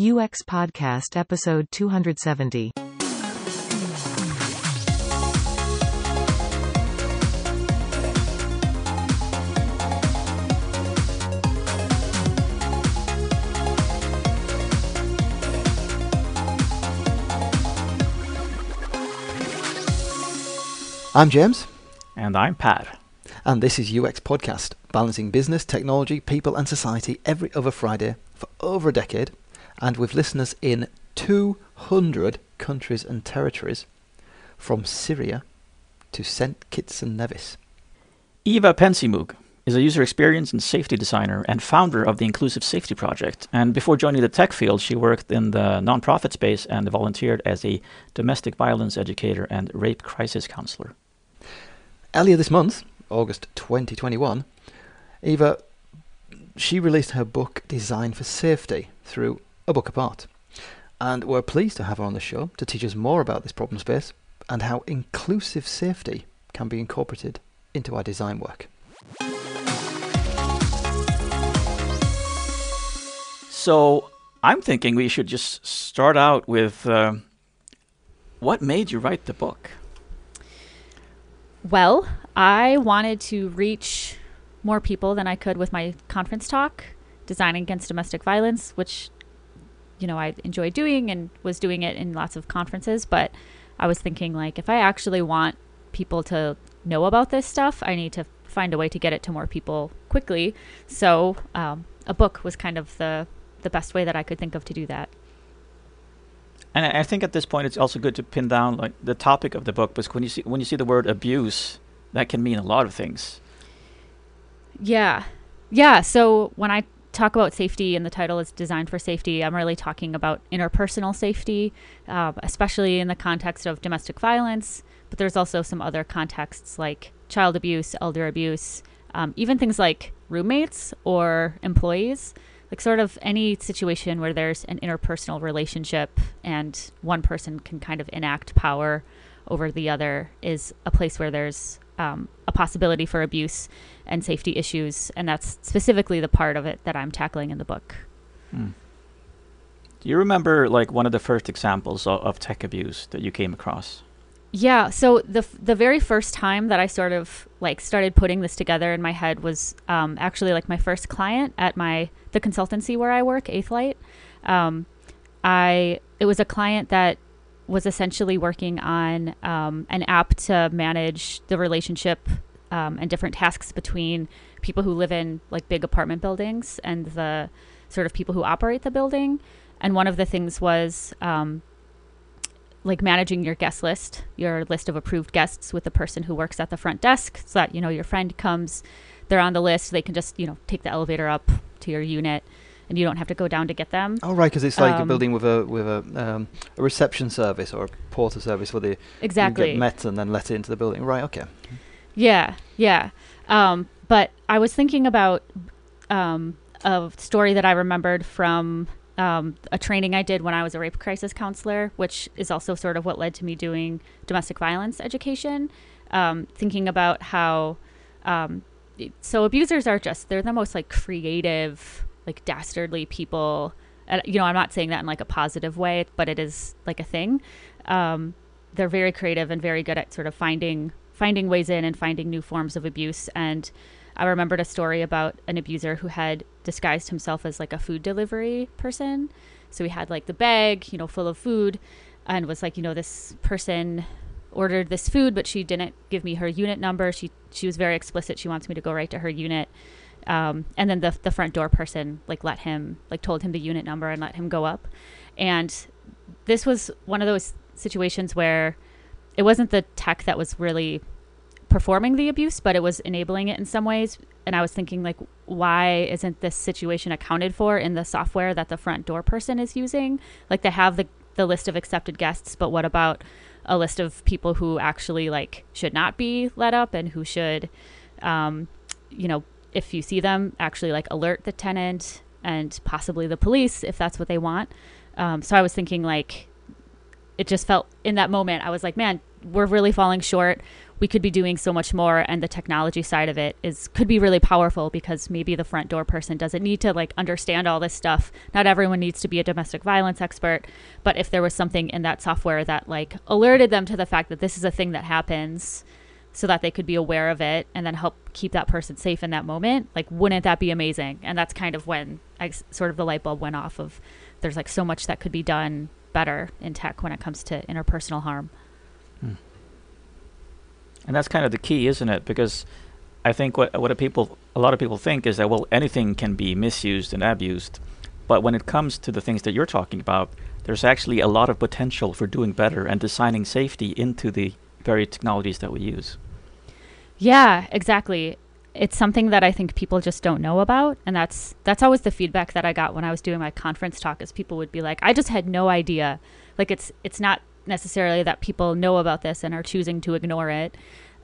UX Podcast Episode 270. I'm James, And I'm Per. and this is UX Podcast, balancing business, technology, people, and society every other Friday for over a decade, and with listeners in 200 countries and territories, from Syria to St. Kitts and Nevis. Eva PenzeyMoog is a user experience and safety designer and founder of the Inclusive Safety Project. And before joining the tech field, she worked in the nonprofit space and volunteered as a domestic violence educator and rape crisis counselor. Earlier this month, August 2021, Eva, she released her book Design for Safety through a book apart. And we're pleased to have her on the show to teach us more about this problem space and how inclusive safety can be incorporated into our design work. So I'm thinking we should just start out with uh, what made you write the book? Well, I wanted to reach more people than I could with my conference talk, Designing Against Domestic Violence, which, you know, I enjoy doing and was doing it in lots of conferences. But I was thinking, like, if I actually want people to know about this stuff, I need to find a way to get it to more people quickly. So um, a book was kind of the, the best way that I could think of to do that. And I I think at this point it's also good to pin down like the topic of the book because when you see when you see the word abuse, that can mean a lot of things. Yeah. Yeah. So when I talk about safety and the title is designed for safety, I'm really talking about interpersonal safety, uh, especially in the context of domestic violence. But there's also some other contexts like child abuse, elder abuse, um, even things like roommates or employees. Like, sort of any situation where there's an interpersonal relationship and one person can kind of enact power over the other is a place where there's um, a possibility for abuse and safety issues. And that's specifically the part of it that I'm tackling in the book. Hmm. Do you remember like one of the first examples of, of tech abuse that you came across? Yeah. So the f- the very first time that I sort of like started putting this together in my head was um, actually like my first client at my the consultancy where I work, Eighth Light. Um, I it was a client that was essentially working on um, an app to manage the relationship um, and different tasks between people who live in like big apartment buildings and the sort of people who operate the building. And one of the things was um, like managing your guest list, your list of approved guests with the person who works at the front desk so that, you know, your friend comes, they're on the list, they can just, you know, take the elevator up to your unit and you don't have to go down to get them. Oh, right, because it's like a Um, building with a with a um, a reception service or a porter service where they Exactly. get met and then let it into the building. Right, okay. Yeah, yeah. Um, but I was thinking about um, a story that I remembered from um, a training I did when I was a rape crisis counselor, which is also sort of what led to me doing domestic violence education. Um, thinking about how, um, so abusers are just, they're the most like creative, like dastardly people. You know, I'm not saying that in like a positive way, but it is like a thing. Um, they're very creative and very good at sort of finding finding ways in and finding new forms of abuse. And i remembered a story about an abuser who had disguised himself as like a food delivery person. So he had like the bag you know full of food and was like you know this person ordered this food but she didn't give me her unit number. She she was very explicit. She wants me to go right to her unit um, and then the, the front door person like let him like told him the unit number and let him go up and this was one of those situations where it wasn't the tech that was really performing the abuse, but it was enabling it in some ways. And I was thinking, like, why isn't this situation accounted for in the software that the front door person is using? Like, they have the, the list of accepted guests, but what about a list of people who actually, like, should not be let up and who should, um, you know, if you see them, actually, like, alert the tenant and possibly the police if that's what they want. Um, so I was thinking, like, it just felt in that moment, I was like, man, we're really falling short. We could be doing so much more, and the technology side of it is could be really powerful because maybe the front door person doesn't need to like understand all this stuff. Not everyone needs to be a domestic violence expert, but if there was something in that software that like alerted them to the fact that this is a thing that happens, so that they could be aware of it and then help keep that person safe in that moment like wouldn't that be amazing? And that's kind of when I, sort of the light bulb went off of there's like so much that could be done better in tech when it comes to interpersonal harm. Hmm. And that's kind of the key, isn't it? Because I think what what a people a lot of people think is that well anything can be misused and abused, but when it comes to the things that you're talking about, there's actually a lot of potential for doing better and designing safety into the very technologies that we use. Yeah, exactly. It's something that I think people just don't know about, and that's that's always the feedback that I got when I was doing my conference talk. Is people would be like, "I just had no idea." Like it's it's not necessarily that people know about this and are choosing to ignore it.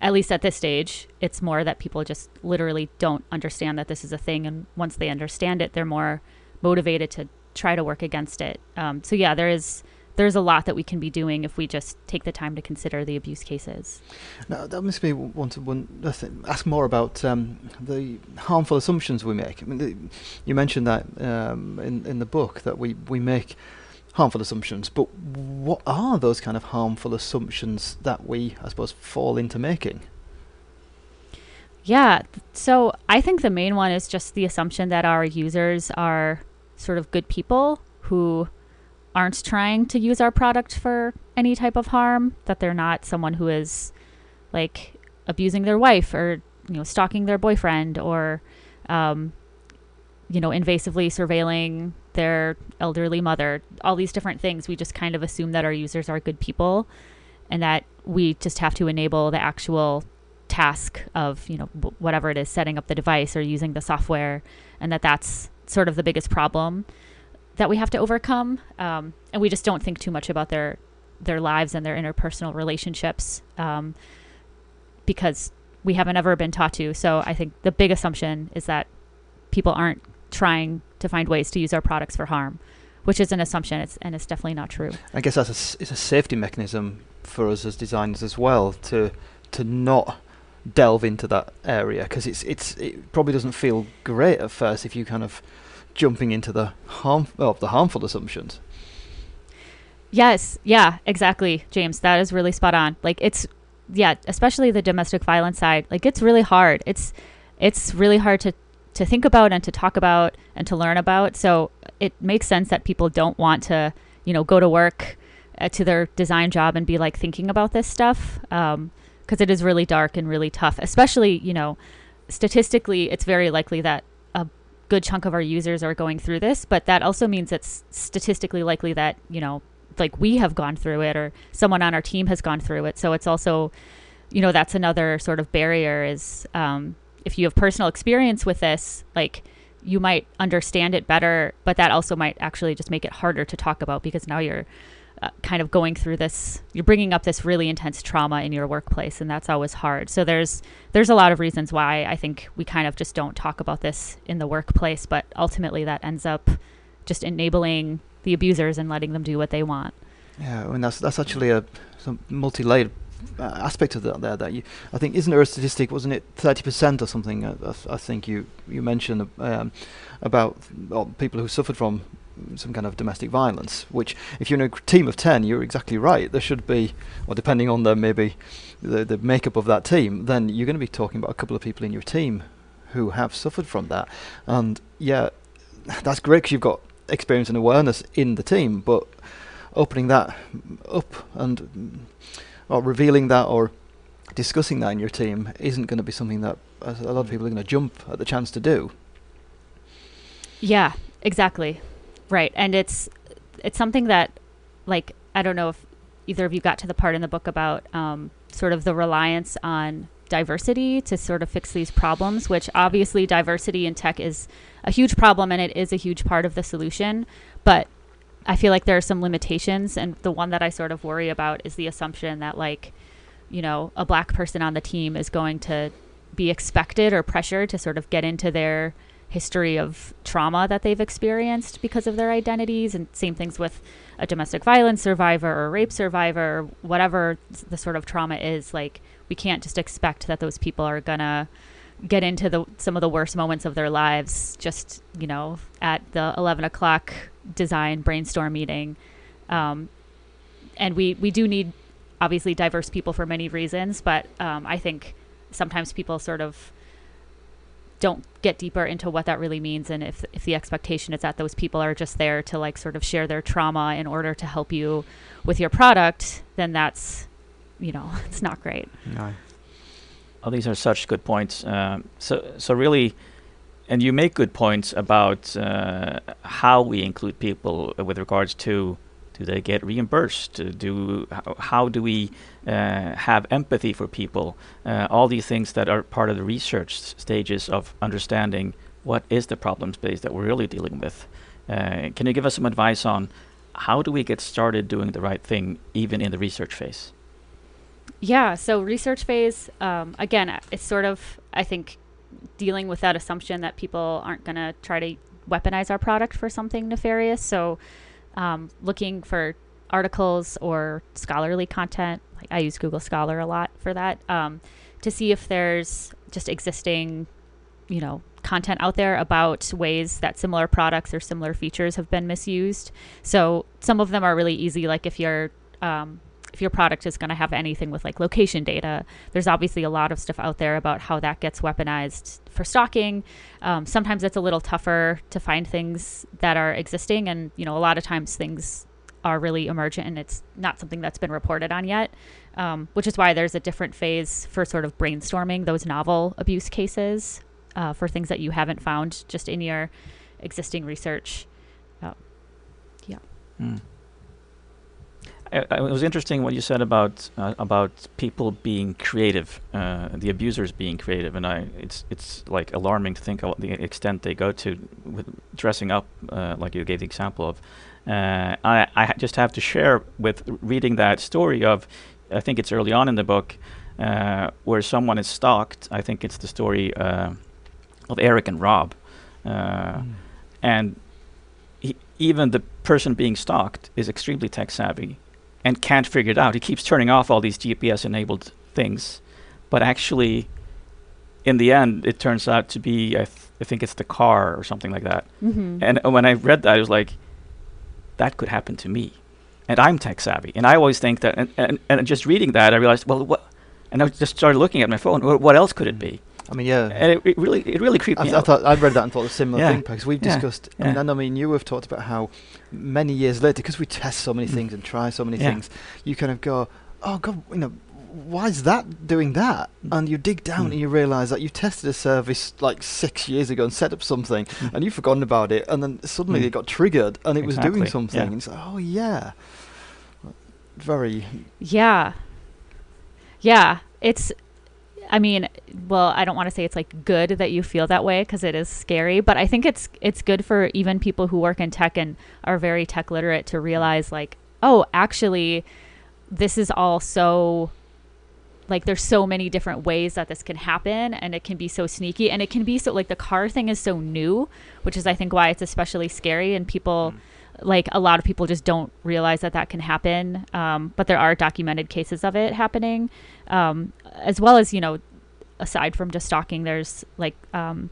At least at this stage, it's more that people just literally don't understand that this is a thing, and once they understand it, they're more motivated to try to work against it. Um, so yeah, there is there's a lot that we can be doing if we just take the time to consider the abuse cases. Now, that makes me want to one, ask more about um, the harmful assumptions we make. I mean, the, you mentioned that um, in in the book that we we make harmful assumptions, but what are those kind of harmful assumptions that we, I suppose, fall into making? Yeah, so I think the main one is just the assumption that our users are sort of good people who aren't trying to use our product for any type of harm, that they're not someone who is like abusing their wife or you know stalking their boyfriend or um, you know invasively surveilling their elderly mother. All these different things we just kind of assume that our users are good people and that we just have to enable the actual task of you know whatever it is setting up the device or using the software and that that's sort of the biggest problem that we have to overcome um, and we just don't think too much about their their lives and their interpersonal relationships um, because we haven't ever been taught to so i think the big assumption is that people aren't trying to find ways to use our products for harm, which is an assumption, it's, and it's definitely not true. I guess that's a, it's a safety mechanism for us as designers as well to to not delve into that area because it's it's it probably doesn't feel great at first if you kind of jumping into the harm well, the harmful assumptions. Yes, yeah, exactly, James. That is really spot on. Like it's yeah, especially the domestic violence side. Like it's really hard. It's it's really hard to to think about and to talk about and to learn about. So it makes sense that people don't want to, you know, go to work uh, to their design job and be like thinking about this stuff because um, it is really dark and really tough. Especially, you know, statistically, it's very likely that good chunk of our users are going through this, but that also means it's statistically likely that you know, like we have gone through it or someone on our team has gone through it. So it's also, you know, that's another sort of barrier is. Um, if you have personal experience with this, like you might understand it better, but that also might actually just make it harder to talk about because now you're uh, kind of going through this you're bringing up this really intense trauma in your workplace and that's always hard. So there's there's a lot of reasons why i think we kind of just don't talk about this in the workplace but ultimately that ends up just enabling the abusers and letting them do what they want. Yeah I mean that's that's actually a multi-layered uh, aspect of that there that you I think isn't there a statistic wasn't it 30% or something uh, I think you you mentioned um, about well, people who suffered from some kind of domestic violence which if you're in a team of 10 you're exactly right there should be or depending on the maybe the, the makeup of that team then you're going to be talking about a couple of people in your team who have suffered from that and yeah that's great because you've got experience and awareness in the team but opening that up and mm, or revealing that or discussing that in your team isn't going to be something that a lot of people are going to jump at the chance to do. Yeah, exactly. Right. And it's it's something that like I don't know if either of you got to the part in the book about um, sort of the reliance on diversity to sort of fix these problems, which obviously diversity in tech is a huge problem and it is a huge part of the solution. But I feel like there are some limitations, and the one that I sort of worry about is the assumption that like, you know, a black person on the team is going to be expected or pressured to sort of get into their history of trauma that they've experienced because of their identities and same things with a domestic violence survivor or rape survivor or whatever the sort of trauma is like we can't just expect that those people are gonna get into the some of the worst moments of their lives just you know at the 11 o'clock design brainstorm meeting. Um, and we we do need obviously diverse people for many reasons but um, i think sometimes people sort of don't get deeper into what that really means and if if the expectation is that those people are just there to like sort of share their trauma in order to help you with your product then that's you know it's not great No. Oh, these are such good points. Um, so, so really, and you make good points about uh, how we include people with regards to do they get reimbursed? Do how, do we uh, have empathy for people? Uh, all these things that are part of the research stages of understanding what is the problem space that we're really dealing with. Uh, can you give us some advice on how do we get started doing the right thing, even in the research phase? Yeah, so research phase, um, again, uh, it's sort of, I think, dealing with that assumption that people aren't going to try to weaponize our product for something nefarious. So, um, looking for articles or scholarly content, like I use Google Scholar a lot for that, um, to see if there's just existing, you know, content out there about ways that similar products or similar features have been misused. So, some of them are really easy, like if you're, um, if your product is going to have anything with like location data, there's obviously a lot of stuff out there about how that gets weaponized for stalking. Um, sometimes it's a little tougher to find things that are existing, and you know, a lot of times things are really emergent and it's not something that's been reported on yet. Um, which is why there's a different phase for sort of brainstorming those novel abuse cases uh, for things that you haven't found just in your existing research. Mm. I, I, it was interesting what you said about uh, about people being creative, uh, the abusers being creative, and I it's it's like alarming to think of the extent they go to with dressing up, uh, like you gave the example of. Uh, I I just have to share with reading that story of, I think it's early on in the book, uh, where someone is stalked. I think it's the story uh, of Eric and Rob, uh, and even the person being stalked is extremely tech savvy and can't figure it out. He keeps turning off all these GPS enabled things, but actually, in the end, it turns out to be I, th- I think it's the car or something like that. Mm-hmm. And uh, when I read that, I was like, that could happen to me, and I'm tech savvy, and I always think that. And, and, and just reading that, I realized, well, what? And I just started looking at my phone. What, what else could it be? I mean, yeah. And it, it really, it really creeped I, me I out. thought I'd read that and thought a similar Yeah. thing because we've Yeah. discussed. I mean, Yeah. I know me and you have talked about how many years later, because we test so many Mm. things and try so many Yeah. things, you kind of go, "Oh God, you know, why is that doing that?" And you dig down Mm. and you realise that you tested a service like six years ago and set up something, Mm. and you've forgotten about it, and then suddenly Mm. it got triggered and it was doing something, yeah. and it's like, "Oh yeah." Very. Yeah. Yeah. It's, I mean, well, I don't want to say it's like good that you feel that way because it is scary, but I think it's it's good for even people who work in tech and are very tech literate to realize like, oh, actually, this is all so like there's so many different ways that this can happen and it can be so sneaky and it can be so like the car thing is so new which is i think why it's especially scary and people like a lot of people just don't realize that that can happen um, but there are documented cases of it happening um, as well as you know aside from just stalking there's like um,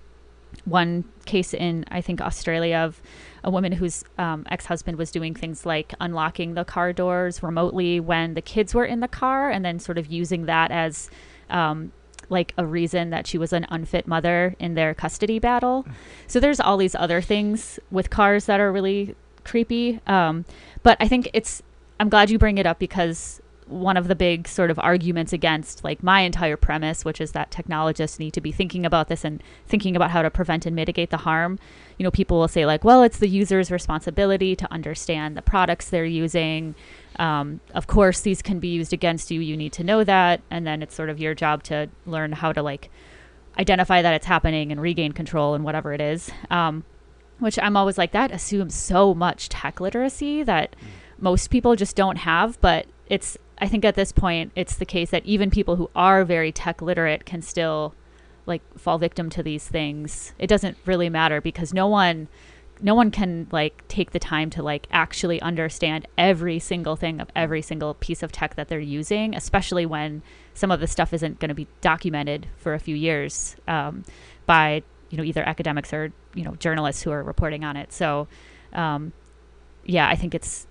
one case in i think australia of a woman whose um, ex-husband was doing things like unlocking the car doors remotely when the kids were in the car and then sort of using that as um, like a reason that she was an unfit mother in their custody battle. So there's all these other things with cars that are really creepy. Um, but i think it's i'm glad you bring it up because one of the big sort of arguments against like my entire premise which is that technologists need to be thinking about this and thinking about how to prevent and mitigate the harm. You know people will say like well it's the user's responsibility to understand the products they're using. Um, of course these can be used against you. You need to know that. And then it's sort of your job to learn how to like identify that it's happening and regain control and whatever it is. Um, which i'm always like that assumes so much tech literacy that most people just don't have but it's i think at this point it's the case that even people who are very tech literate can still like fall victim to these things. It doesn't really matter because no one no one can like take the time to like actually understand every single thing of every single piece of tech that they're using especially when some of the stuff isn't going to be documented for a few years um, by you know either academics or you know journalists who are reporting on it. So um, yeah i think it's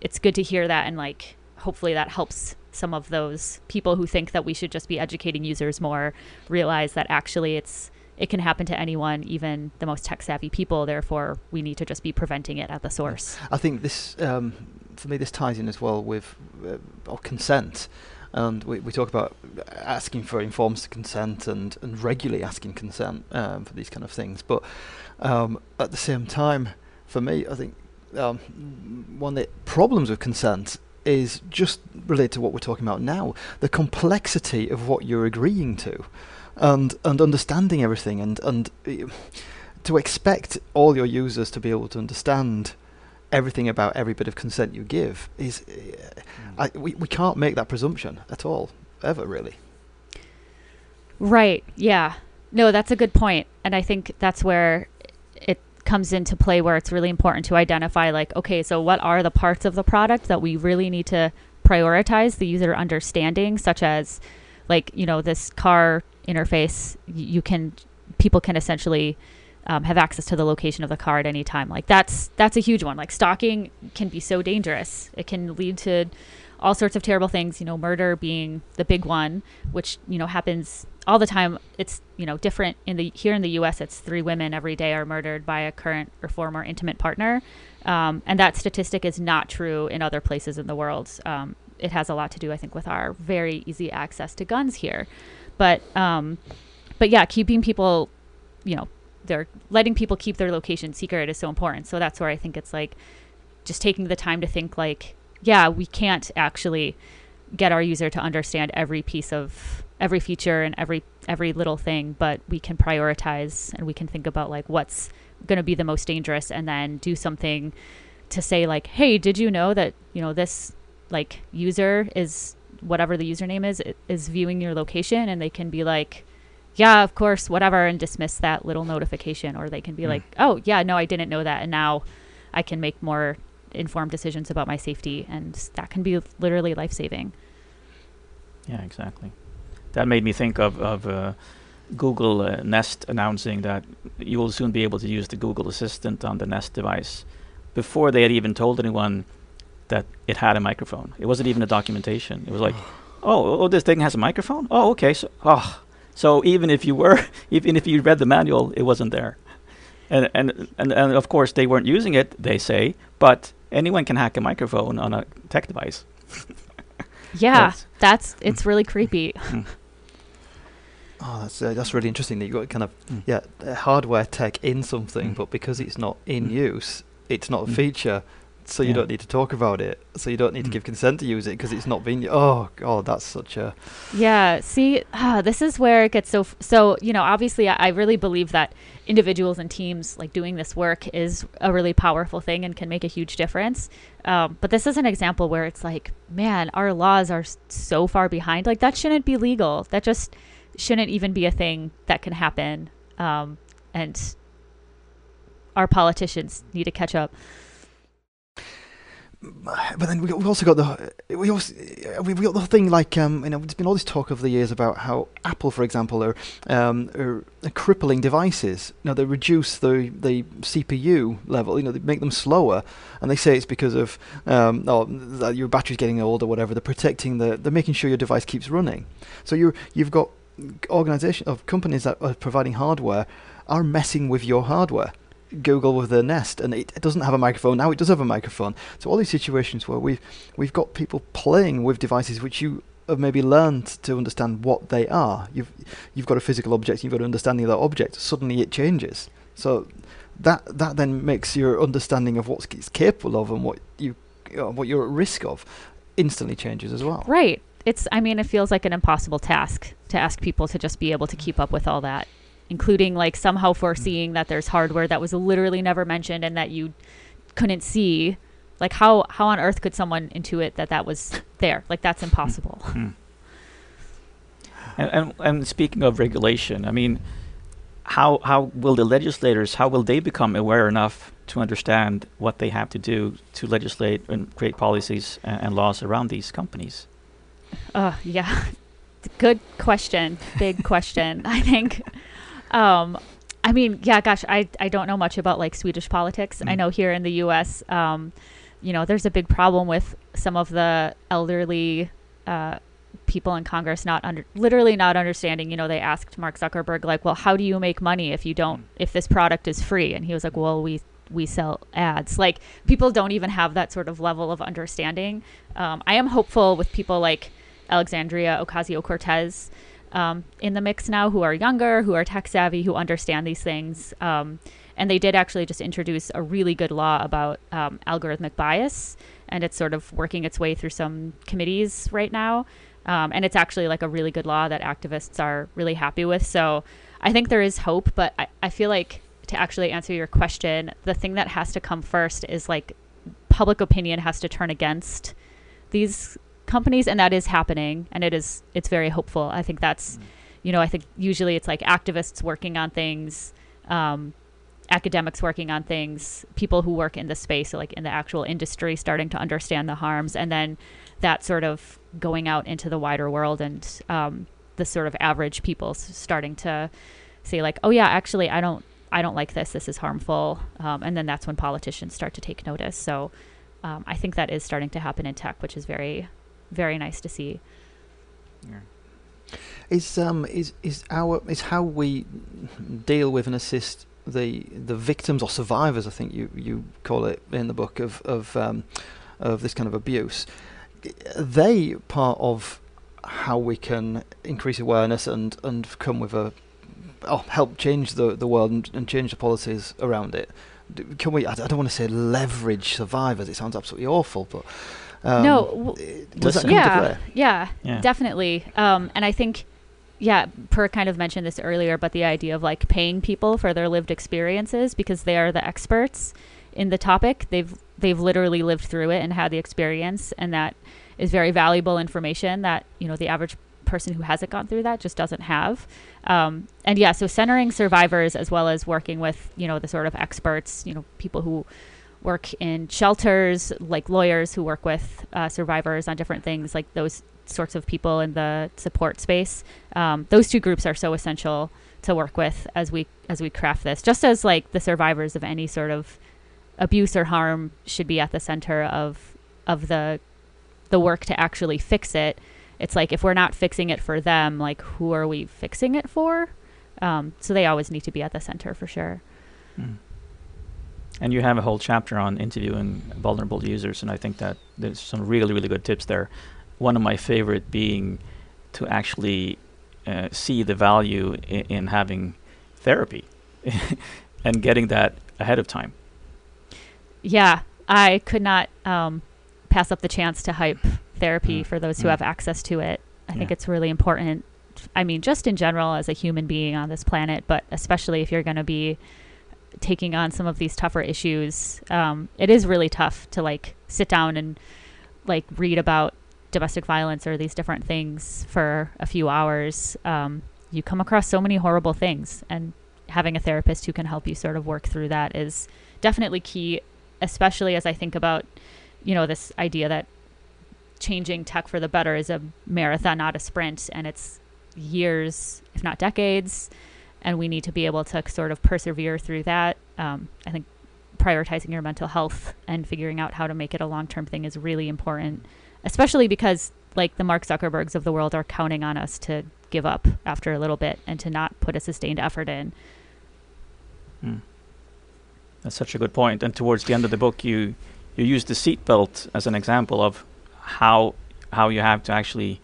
it's good to hear that and like hopefully that helps some of those people who think that we should just be educating users more realize that actually it's it can happen to anyone, even the most tech savvy people. Therefore, we need to just be preventing it at the source. I think this, um, for me, this ties in as well with uh, consent. And we, we talk about asking for informed consent and, and regularly asking consent um, for these kind of things. But um, at the same time, for me, I think um, one of the problems with consent is just related to what we're talking about now the complexity of what you're agreeing to and and understanding everything and and uh, to expect all your users to be able to understand everything about every bit of consent you give is mm. I, we, we can't make that presumption at all ever really right yeah no that's a good point and i think that's where it comes into play where it's really important to identify like okay so what are the parts of the product that we really need to prioritize the user understanding such as like you know this car interface, you can people can essentially um, have access to the location of the car at any time. Like that's that's a huge one. Like stalking can be so dangerous. It can lead to all sorts of terrible things. You know, murder being the big one, which you know happens all the time. It's you know different in the here in the U.S. It's three women every day are murdered by a current or former intimate partner, um, and that statistic is not true in other places in the world. Um, it has a lot to do, I think, with our very easy access to guns here. But um, but yeah, keeping people, you know, they're letting people keep their location secret is so important. So that's where I think it's like just taking the time to think like, yeah, we can't actually get our user to understand every piece of every feature and every every little thing, but we can prioritize and we can think about like what's going to be the most dangerous and then do something to say like, "Hey, did you know that, you know, this like user is whatever the username is is viewing your location and they can be like yeah of course whatever and dismiss that little notification or they can be mm. like oh yeah no i didn't know that and now i can make more informed decisions about my safety and that can be literally life-saving yeah exactly that made me think of, of uh, google uh, nest announcing that you will soon be able to use the google assistant on the nest device before they had even told anyone that it had a microphone. It wasn't even a documentation. It was like, oh, oh, this thing has a microphone. Oh, okay. So, oh, so even if you were, even if you read the manual, it wasn't there. And and and, and of course they weren't using it. They say, but anyone can hack a microphone on a tech device. yeah, that's, that's it's really creepy. Hmm. Oh, that's uh, that's really interesting that you got kind of mm. yeah hardware tech in something, mm. but because it's not in mm. use, it's not a hmm. feature so you yeah. don't need to talk about it. So you don't need mm. to give consent to use it because it's not being. Oh god, that's such a. Yeah. See, ah, this is where it gets so. F- so you know, obviously, I, I, really believe that individuals and teams like doing this work is a really powerful thing and can make a huge difference. Um, but this is an example where it's like, man, our laws are so far behind. Like that shouldn't be legal. That just shouldn't even be a thing that can happen. Um, and our politicians need to catch up but then we we also got the we also we, we got the thing like um you know there's been all this talk over the years about how Apple for example are um are, crippling devices. You know they reduce the the CPU level you know they make them slower and they say it's because of um oh, your battery's getting old or whatever they're protecting the they're making sure your device keeps running. So you you've got organization of companies that are providing hardware are messing with your hardware Google with their Nest, and it, doesn't have a microphone. Now it does have a microphone. So all these situations where we've we've got people playing with devices which you have maybe learned to understand what they are. You've you've got a physical object, you've got an understanding of that object. Suddenly it changes. So that that then makes your understanding of what it's capable of and what you, you know, what you're at risk of instantly changes as well. Right. It's I mean it feels like an impossible task to ask people to just be able to keep up with all that including like somehow foreseeing that there's hardware that was literally never mentioned and that you couldn't see like how how on earth could someone intuit that that was there like that's impossible mm. And, and and speaking of regulation, I mean, how how will the legislators how will they become aware enough to understand what they have to do to legislate and create policies and, and laws around these companies? Uh, yeah. Good question. Big question. I think. Um, I mean, yeah, gosh, I, I don't know much about like Swedish politics. I Mm. know here in the U.S., um, you know, there's a big problem with some of the elderly uh, people in Congress not under, literally not understanding. You know, they asked Mark Zuckerberg like, well, how do you make money if you don't, if this product is free? And he was like, well, we we sell ads. Like people don't even have that sort of level of understanding. Um, I am hopeful with people like Alexandria Ocasio Cortez um, in the mix now who are younger, who are tech savvy, who understand these things. Um, and they did actually just introduce a really good law about um, algorithmic bias, and it's sort of working its way through some committees right now. Um, and it's actually like a really good law that activists are really happy with. So I think there is hope, but I, I feel like to actually answer your question, the thing that has to come first is like public opinion has to turn against these companies and that is happening and it is it's very hopeful. I think that's you know i think usually it's like activists working on things um, academics working on things people who work in the space like in the actual industry starting to understand the harms and then that sort of going out into the wider world and um, the sort of average people starting to say like oh yeah actually i don't i don't like this. This is harmful. Um, and then that's when politicians start to take notice. So um, i think that is starting to happen in tech which is very very nice to see Is um is is our is how we deal with and assist the the victims or survivors? I think you you call it in the book of of um, of this kind of abuse. Are they part of how we can increase awareness and and come with a oh help change the the world and, and change the policies around it. Can we? I I don't want to say leverage survivors. It sounds absolutely awful, but um, No, w- does that listen. come yeah yeah Yeah. definitely um, and i think yeah per kind of mentioned this earlier but the idea of like paying people for their lived experiences because they are the experts in the topic they've they've literally lived through it and had the experience and that is very valuable information that you know the average person who hasn't gone through that just doesn't have um, and yeah so centering survivors as well as working with you know the sort of experts you know people who work in shelters, like lawyers who work with uh, survivors on different things, like those sorts of people in the support space. Um, those two groups are so essential to work with as we as we craft this. Just as like the survivors of any sort of abuse or harm should be at the center of of the the work to actually fix it. It's like if we're not fixing it for them, like who are we fixing it for? Um, so they always need to be at the center for sure. Mm. And you have a whole chapter on interviewing vulnerable users, and I think that there's some really, really good tips there. One of my favorite being to actually uh, see the value in, in having therapy and getting that ahead of time. yeah, I could not um, pass up the chance to hype therapy Mm. for those who Mm. have access to it. I think it's really important. I mean, just in general as a human being on this planet, but especially if you're going to be taking on some of these tougher issues, um, it is really tough to like sit down and like read about domestic violence or these different things for a few hours. Um, you come across so many horrible things, and having a therapist who can help you sort of work through that is definitely key especially as I think about, you know, this idea that changing tech for the better is a marathon, not a sprint, and it's years, if not decades, and we need to be able to sort of persevere through that. Um, I think prioritizing your mental health and figuring out how to make it a long term thing is really important, especially because like the Mark Zuckerbergs of the world are counting on us to give up after a little bit and to not put a sustained effort in. Mm. That's such a good point. And towards the end of the book, you you use the seatbelt as an example of how how you have to actually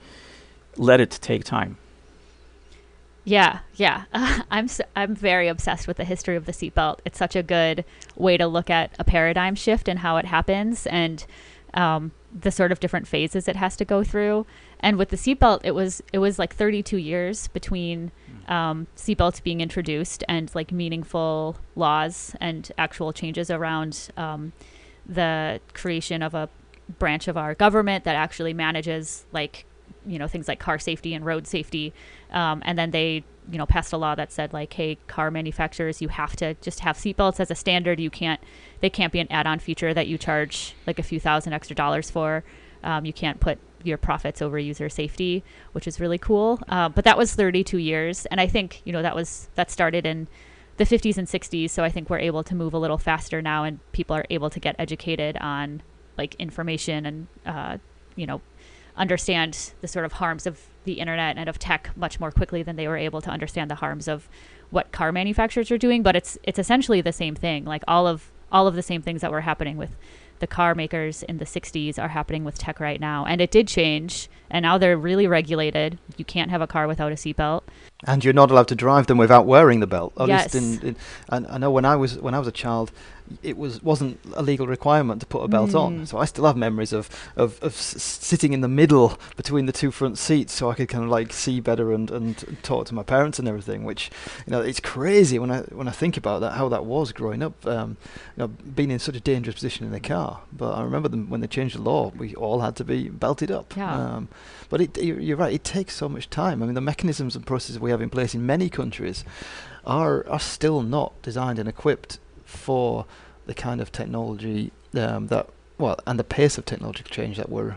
let it take time. Yeah, yeah. I'm s- I'm very obsessed with the history of the seatbelt. It's such a good way to look at a paradigm shift and how it happens, and um, the sort of different phases it has to go through. And with the seatbelt, it was it was like 32 years between um, seatbelts being introduced and like meaningful laws and actual changes around um, the creation of a branch of our government that actually manages like you know things like car safety and road safety. Um, and then they you know passed a law that said like, hey, car manufacturers, you have to just have seatbelts as a standard. You can't they can't be an add-on feature that you charge like a few thousand extra dollars for. Um, you can't put your profits over user safety, which is really cool. Uh, but that was 32 years, and I think you know that was that started in the 50s and 60s. So I think we're able to move a little faster now, and people are able to get educated on like information and uh, you know understand the sort of harms of the internet and of tech much more quickly than they were able to understand the harms of what car manufacturers are doing. But it's it's essentially the same thing. Like all of all of the same things that were happening with the car makers in the 60s are happening with tech right now. And it did change. And now they're really regulated. You can't have a car without a seatbelt. And you're not allowed to drive them without wearing the belt. At Yes. least in, in, I know when I was when I was a child, it was wasn't a legal requirement to put a belt on. Mm. So I still have memories of of, of s- sitting in the middle between the two front seats, so I could kind of like see better and, and talk to my parents and everything. Which you know it's crazy when I when I think about that how that was growing up. Um, you know, being in such a dangerous position in the car. But I remember them when they changed the law, we all had to be belted up. Yeah. Um, but it, you're you're right. It takes so much time. I mean, the mechanisms and processes we have in place in many countries are are still not designed and equipped for the kind of technology um, that well, and the pace of technological change that we're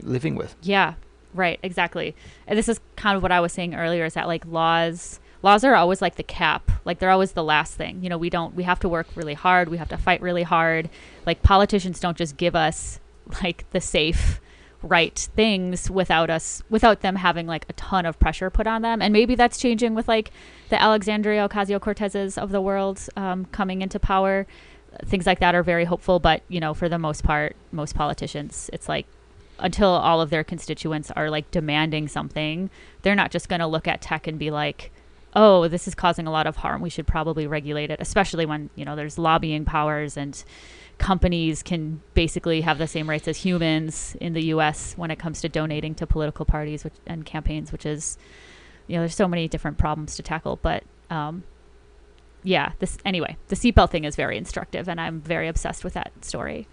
living with. Yeah, right, exactly. And this is kind of what I was saying earlier is that like laws laws are always like the cap. Like they're always the last thing. You know, we don't we have to work really hard, we have to fight really hard. Like politicians don't just give us like the safe right things without us without them having like a ton of pressure put on them and maybe that's changing with like the alexandria ocasio-cortezes of the world um, coming into power things like that are very hopeful but you know for the most part most politicians it's like until all of their constituents are like demanding something they're not just going to look at tech and be like oh this is causing a lot of harm. We should probably regulate it especially when you know there's lobbying powers and companies can basically have the same rights as humans in the US when it comes to donating to political parties which, and campaigns which is you know there's so many different problems to tackle but um yeah this anyway the seatbelt thing is very instructive and i'm very obsessed with that story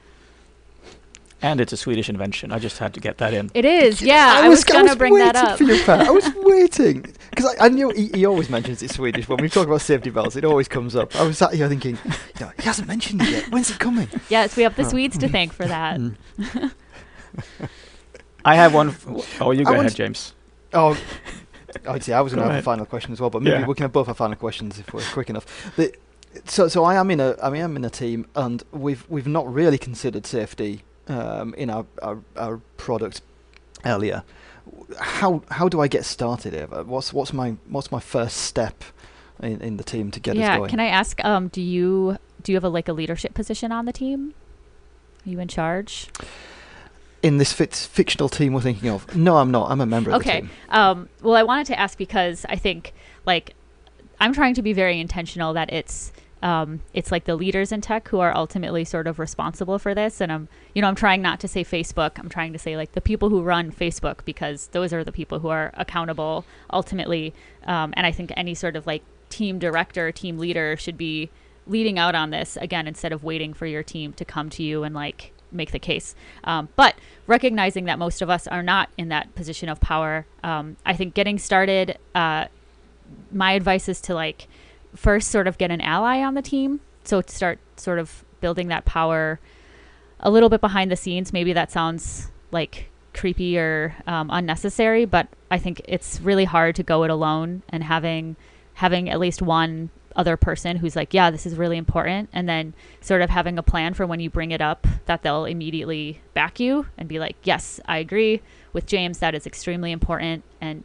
And it's a Swedish invention. I just had to get that in. it is yeah i, was, gonna bring that waiting up For your part. I was waiting because I, I knew he, he always mentions it's Swedish when we talk about safety belts. It always comes up. I was sat here thinking, you know, he hasn't mentioned it yet. When's it coming? yes we have the Oh. swedes to thank for that Mm. I have one. F- oh, you go I ahead, James. Oh, I'd say I was going to have ahead. a final question as well, but maybe Yeah. we can have both our final questions if we're quick enough. The, so, so I am in a, I mean, I'm in a team, and we've we've not really considered safety um, in our, our our product earlier. How how do I get started, Eva? What's what's my what's my first step in, in the team to get us yeah going? can i ask um do you do you have a like a leadership position on the team are you in charge in this fic- fictional team we're thinking of? No, I'm not. I'm a member of the Okay. Um, well, I wanted to ask because I think like I'm trying to be very intentional that it's um, it's like the leaders in tech who are ultimately sort of responsible for this, and I'm you know I'm trying not to say Facebook. I'm trying to say like the people who run Facebook because those are the people who are accountable ultimately. Um, and I think any sort of like team director, team leader should be leading out on this again instead of waiting for your team to come to you and like make the case. Um, but recognizing that most of us are not in that position of power, um, I think getting started, uh, my advice is to like first sort of get an ally on the team. So to start sort of building that power a little bit behind the scenes. Maybe that sounds like creepy or um, unnecessary, but I think it's really hard to go it alone and having having at least one other person who's like, yeah, this is really important, and then sort of having a plan for when you bring it up that they'll immediately back you and be like, yes, I agree with James. That is extremely important, and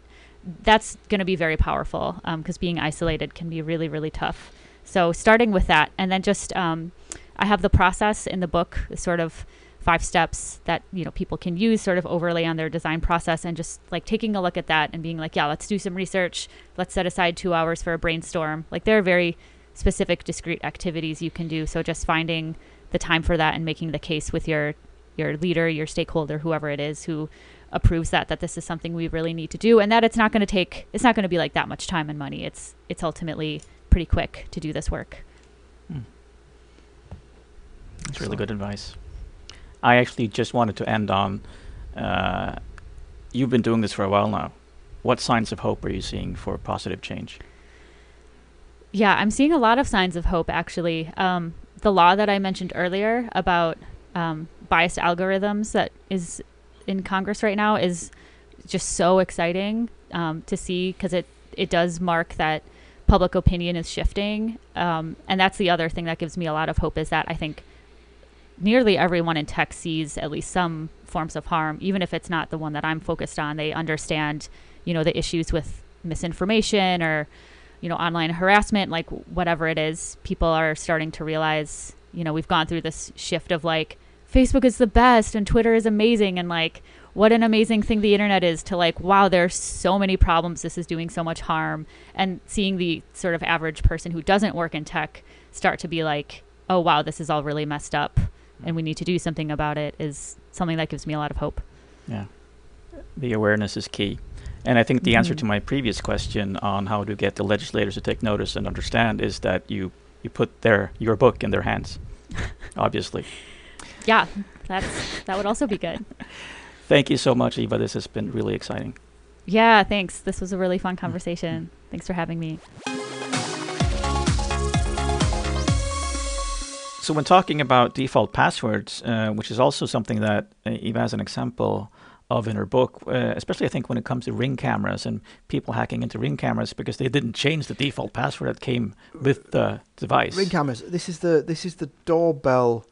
that's going to be very powerful because being isolated can be really, really tough. So starting with that, and then just um, I have the process in the book, sort of five steps that you know people can use, sort of overlay on their design process, and just like taking a look at that and being like, yeah, let's do some research. Let's set aside two hours for a brainstorm. Like there are very specific, discrete activities you can do. So just finding the time for that and making the case with your your leader, your stakeholder, whoever it is who approves that that this is something we really need to do and that it's not going to take it's not going to be like that much time and money it's it's ultimately pretty quick to do this work hmm. It's really good advice. I actually just wanted to end on uh, you've been doing this for a while now. What signs of hope are you seeing for positive change? Yeah, I'm seeing a lot of signs of hope actually. Um, the law that I mentioned earlier about um, biased algorithms that is in Congress right now is just so exciting um, to see because it it does mark that public opinion is shifting, um, and that's the other thing that gives me a lot of hope is that I think nearly everyone in tech sees at least some forms of harm, even if it's not the one that I'm focused on. They understand, you know, the issues with misinformation or you know online harassment like whatever it is. People are starting to realize you know we've gone through this shift of like facebook is the best and twitter is amazing and like what an amazing thing the internet is to like wow there's so many problems. This is doing so much harm. And seeing the sort of average person who doesn't work in tech start to be like oh wow this is all really messed up and we need to do something about it is something that gives me a lot of hope Yeah. The awareness is key. And I think the answer Mhm. to my previous question on how to get the legislators to take notice and understand is that you, you put their your book in their hands. Obviously. yeah that's that would also be good Thank you so much, Eva. This has been really exciting. yeah thanks this was a really fun conversation thanks for having me So when talking about default passwords, uh, which is also something that uh, Eva has an example of in her book, uh, especially I think when it comes to ring cameras and people hacking into ring cameras because they didn't change the default password that came with the device. Ring cameras. This is the this is the doorbell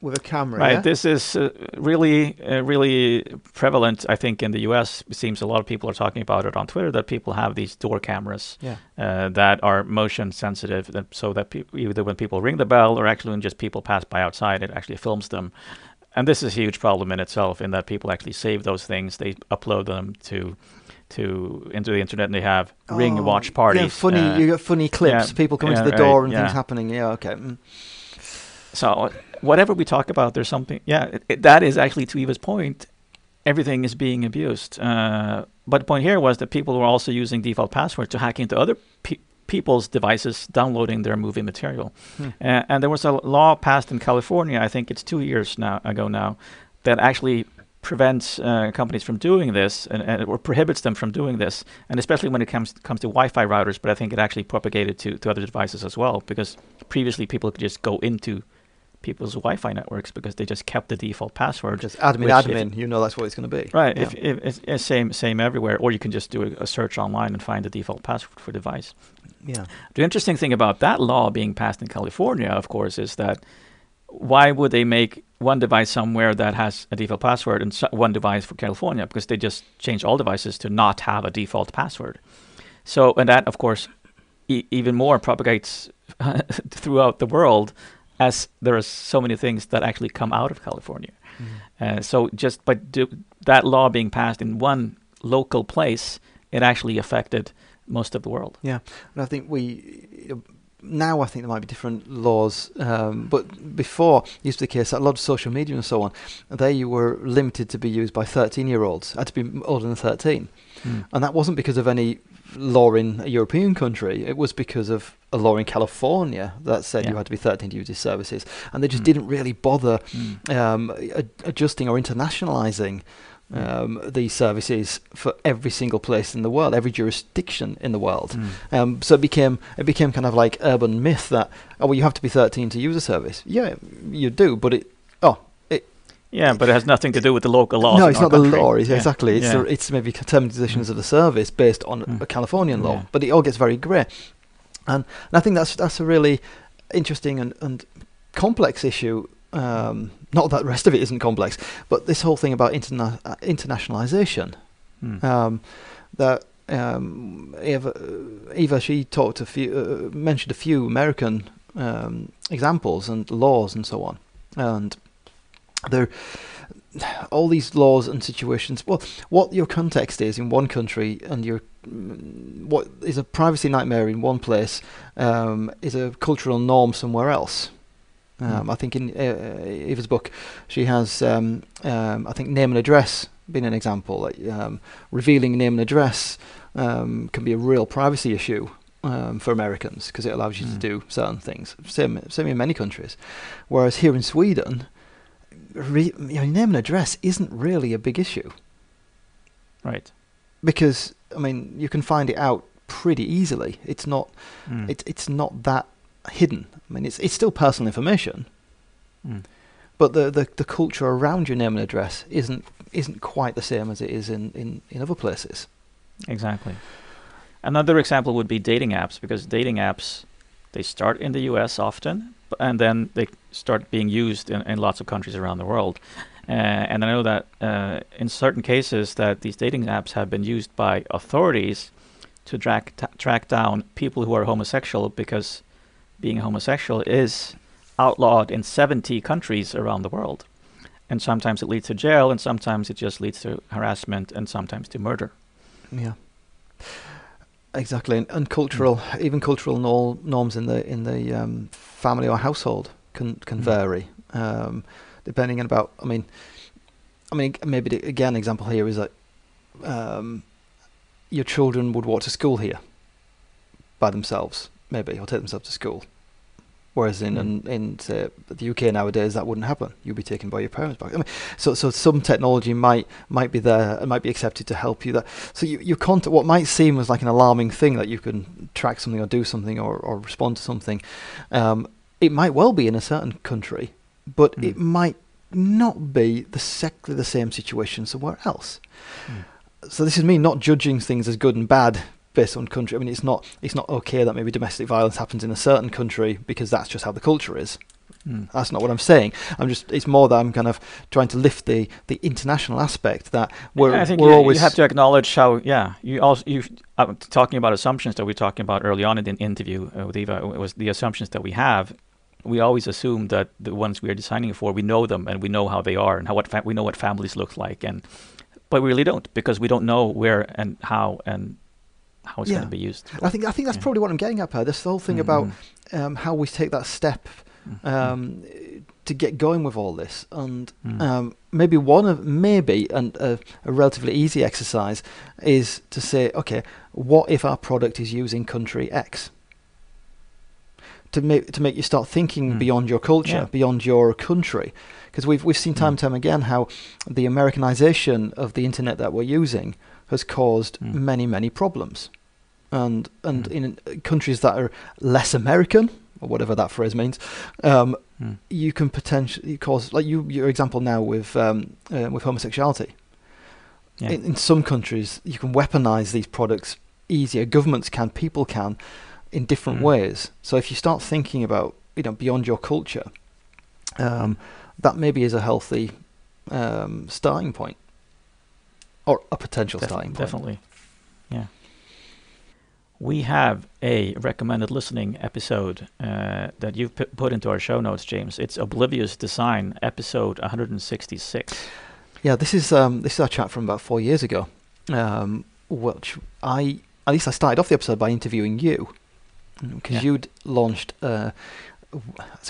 with a camera. Right. yeah? This is uh, really, uh, really prevalent. I think in the U.S. It seems a lot of people are talking about it on Twitter that people have these door cameras yeah. uh, that are motion sensitive, that, so that peop either when people ring the bell or actually when just people pass by outside, it actually films them. And this is a huge problem in itself, in that people actually save those things, they upload them to to into the internet, and they have ring Oh, watch parties. Yeah, funny. uh, you get funny clips. yeah, people coming to the door and things happening. Yeah. Okay. Mm. So whatever we talk about, there's something. Yeah, it, it, that is actually to Eva's point. Everything is being abused. Uh, but the point here was that people were also using default passwords to hack into other pe- people's devices, downloading their movie material. Hmm. Uh, and there was a law passed in California. I think it's two years now ago now, that actually prevents uh, companies from doing this and, and or prohibits them from doing this. And especially when it comes comes to Wi-Fi routers. But I think it actually propagated to to other devices as well because previously people could just go into people's Wi-Fi networks because they just kept the default password. Just admin, Which if- admin. You know that's what it's going to be. Right. Yeah. If, if it's, it's same same everywhere, or you can just do a, a search online and find the default password for device. yeah. The interesting thing about that law being passed in California, of course, is that why would they make one device somewhere that has a default password and so- one device for California? Because they just changed all devices to not have a default password. So, and that, of course, e- even more propagates throughout the world as there are so many things that actually come out of California. Uh, so just by do, that law being passed in one local place, it actually affected most of the world. Yeah, and I think we now I think there might be different laws, um, but before it used to be the case that a lot of social media and so on, they were limited to be used by 13-year-olds, had to be older than 13, and that wasn't because of any law in a European country. It was because of a law in California that said you had to be 13 to use these services, and they just Mm. didn't really bother Mm. um, ad- adjusting or internationalizing um, these services for every single place in the world, every jurisdiction in the world. Mm. Um, so it became it became kind of like urban myth that oh well you have to be 13 to use a service. Yeah, you do, but it oh it Yeah, but it has nothing to do with the local law. no, it's not the law. It's Yeah. exactly it's Yeah. the, it's maybe terms and conditions of the service based on Mm. a Californian law, Yeah. but it all gets very grey, and, and I think that's that's a really interesting and, and complex issue. Um, not that the rest of it isn't complex, but this whole thing about interna- uh, internationalization Mm. um, that um, Eva, Eva, she talked a few, uh, mentioned a few American um, examples and laws and so on, and there, all these laws and situations. Well, what your context is in one country and your mm, what is a privacy nightmare in one place um, is a cultural norm somewhere else. Um, Mm. I think in uh, Eva's book, she has, um, um, I think, name and address being an example. Like, um, revealing name and address um, can be a real privacy issue um, for Americans because it allows you to Mm. do certain things. Same, same in many countries. Whereas here in Sweden, re- you know, name and address isn't really a big issue. Right. because I mean you can find it out pretty easily. It's not Mm. it's it's not that hidden. I mean it's it's still personal information, Mm. but the, the the culture around your name and address isn't isn't quite the same as it is in in, in other places. Exactly. Another example would be dating apps because dating apps they start in the US often and then they start being used in, in lots of countries around the world. Uh, and I know that uh, in certain cases that these dating apps have been used by authorities to track track down people who are homosexual because being homosexual is outlawed in 70 countries around the world. And sometimes it leads to jail and sometimes it just leads to harassment and sometimes to murder. Yeah. Exactly, and, and cultural, even cultural nor- norms in the in the um, family or household can can Mm. vary, um, depending on about. I mean, I mean, maybe the, again, example here is that um, your children would walk to school here by themselves, maybe, or take themselves to school. Whereas in Mm. in, in say, the UK nowadays, that wouldn't happen. You'd be taken by your parents back. I mean, so so some technology might might be there and might be accepted to help you. That so you you contact what might seem as like an alarming thing that you can track something or do something or, or respond to something. Um, it might well be in a certain country, but Mm. it might not be the exactly the same situation somewhere else. Mm. So this is me not judging things as good and bad based on country. I mean, it's not it's not okay that maybe domestic violence happens in a certain country because that's just how the culture is. Mm. That's not what I'm saying. I'm just it's more that I'm kind of trying to lift the the international aspect that we're Yeah, I think we're you, always you have to acknowledge how. Yeah, you also you uh, talking about assumptions that we were talking about early on in the interview uh, with Eva. It was the assumptions that we have. We always assume that the ones we are designing for, we know them and we know how they are and how what fa- we know what families look like, and but we really don't because we don't know where and how and how it's Yeah. going to be used. I think I think that's Yeah. probably what I'm getting at, Per. This whole thing Mm, about mm, um, how we take that step mm, um, to get going with all this, and mm, um, maybe one of maybe and a, a relatively easy exercise is to say, okay, what if our product is using country X? To make to make you start thinking Mm. beyond your culture, Yeah. beyond your country, because we've we've seen time Mm. and time again how the Americanization of the internet that we're using has caused Mm. many many problems, and and Mm. in countries that are less American or whatever that phrase means, um, mm, you can potentially cause like you your example now with um, uh, with homosexuality. yeah. In, in some countries, you can weaponize these products easier. Governments can, people can, in different Mm. ways. So if you start thinking about you know beyond your culture, um, that maybe is a healthy um, starting point, or a potential Def- starting point. Definitely. We have a recommended listening episode uh, that you've pu- put into our show notes, James. It's Oblivious Design, episode 166. Yeah, this is um, this is our chat from about four years ago, um, which I at least I started off the episode by interviewing you because Yeah. you'd launched uh,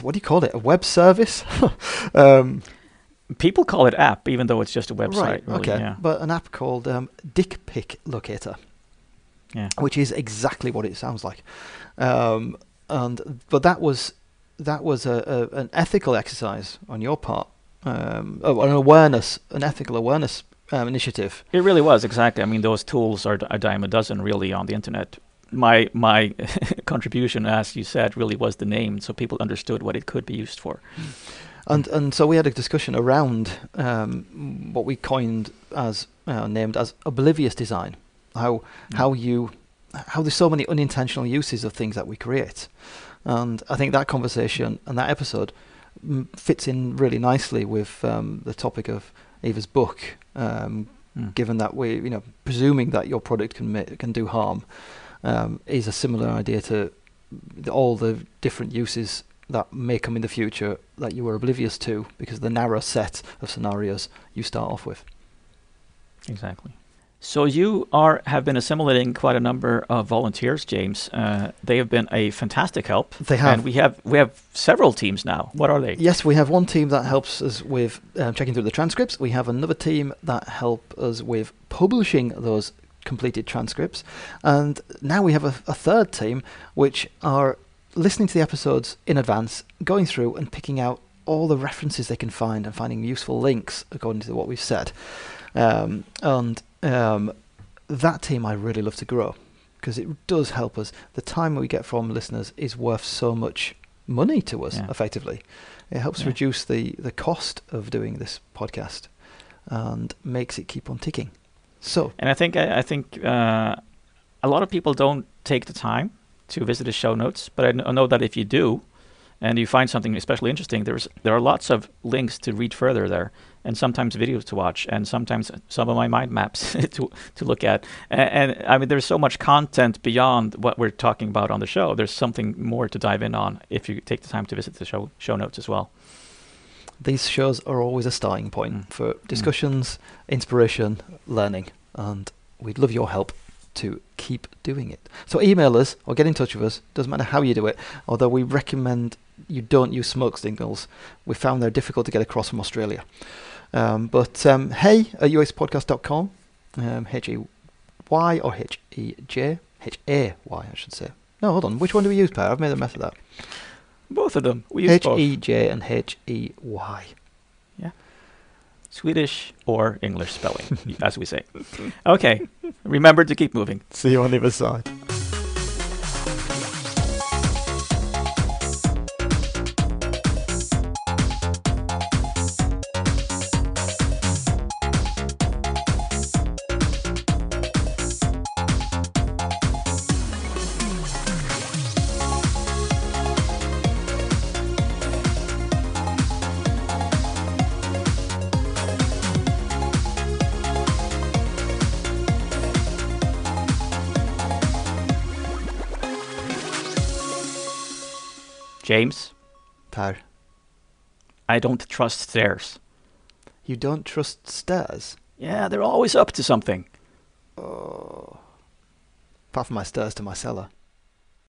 what do you call it? A web service? um, People call it app, even though it's just a website. right. really, okay. Yeah. But an app called um, Dick Pic Locator, yeah. which is exactly what it sounds like. Um, and but that was that was a, a an ethical exercise on your part, um, oh, an awareness, an ethical awareness um, initiative. It really was exactly. I mean, those tools are a dime a dozen, really, on the internet. My my contribution, as you said, really was the name, so people understood what it could be used for. And and so we had a discussion around um, what we coined as uh, named as oblivious design, how Mm. how you how there's so many unintentional uses of things that we create, and I think that conversation and that episode mm, fits in really nicely with um, the topic of Eva's book. Um, Mm. given that we you know presuming that your product can ma- can do harm, um, is a similar idea to all the different uses that may come in the future that you were oblivious to because of the narrow set of scenarios you start off with. Exactly. So you are have been assimilating quite a number of volunteers, James. Uh, they have been a fantastic help. They have. and we have we have several teams now. What are they? Yes, we have one team that helps us with um, checking through the transcripts. We have another team that help us with publishing those completed transcripts, and now we have a, a third team which are listening to the episodes in advance, going through and picking out all the references they can find and finding useful links according to what we've said. Um, and um, that team I really love to grow because it does help us. The time we get from listeners is worth so much money to us, Yeah. effectively. It helps Yeah. reduce the, the cost of doing this podcast and makes it keep on ticking. So, And I think I, I think uh, a lot of people don't take the time to visit the show notes, but I kn- I know that if you do, and you find something especially interesting, there's there are lots of links to read further there, and sometimes videos to watch, and sometimes some of my mind maps to to look at. And, and I mean, there's so much content beyond what we're talking about on the show. There's something more to dive in on if you take the time to visit the show show notes as well. these shows are always a starting point Mm. for discussions, inspiration, learning, and we'd love your help to keep doing it. So email us or get in touch with us. Doesn't matter how you do it. Although we recommend you don't use smoke signals. We found they're difficult to get across from Australia. Um, but um, hey at uxpodcast.com, um, H E Y or H E J H A Y I should say. No, hold on. Which one do we use, Per? I've made a mess of that. Both of them. We use H. E J and H E Y. Swedish or English spelling, as we say. Okay, remember to keep moving. See you on the other side. Per, I don't trust stairs. you don't trust stairs? Yeah, they're always up to something. Oh. Apart from my stairs to my cellar.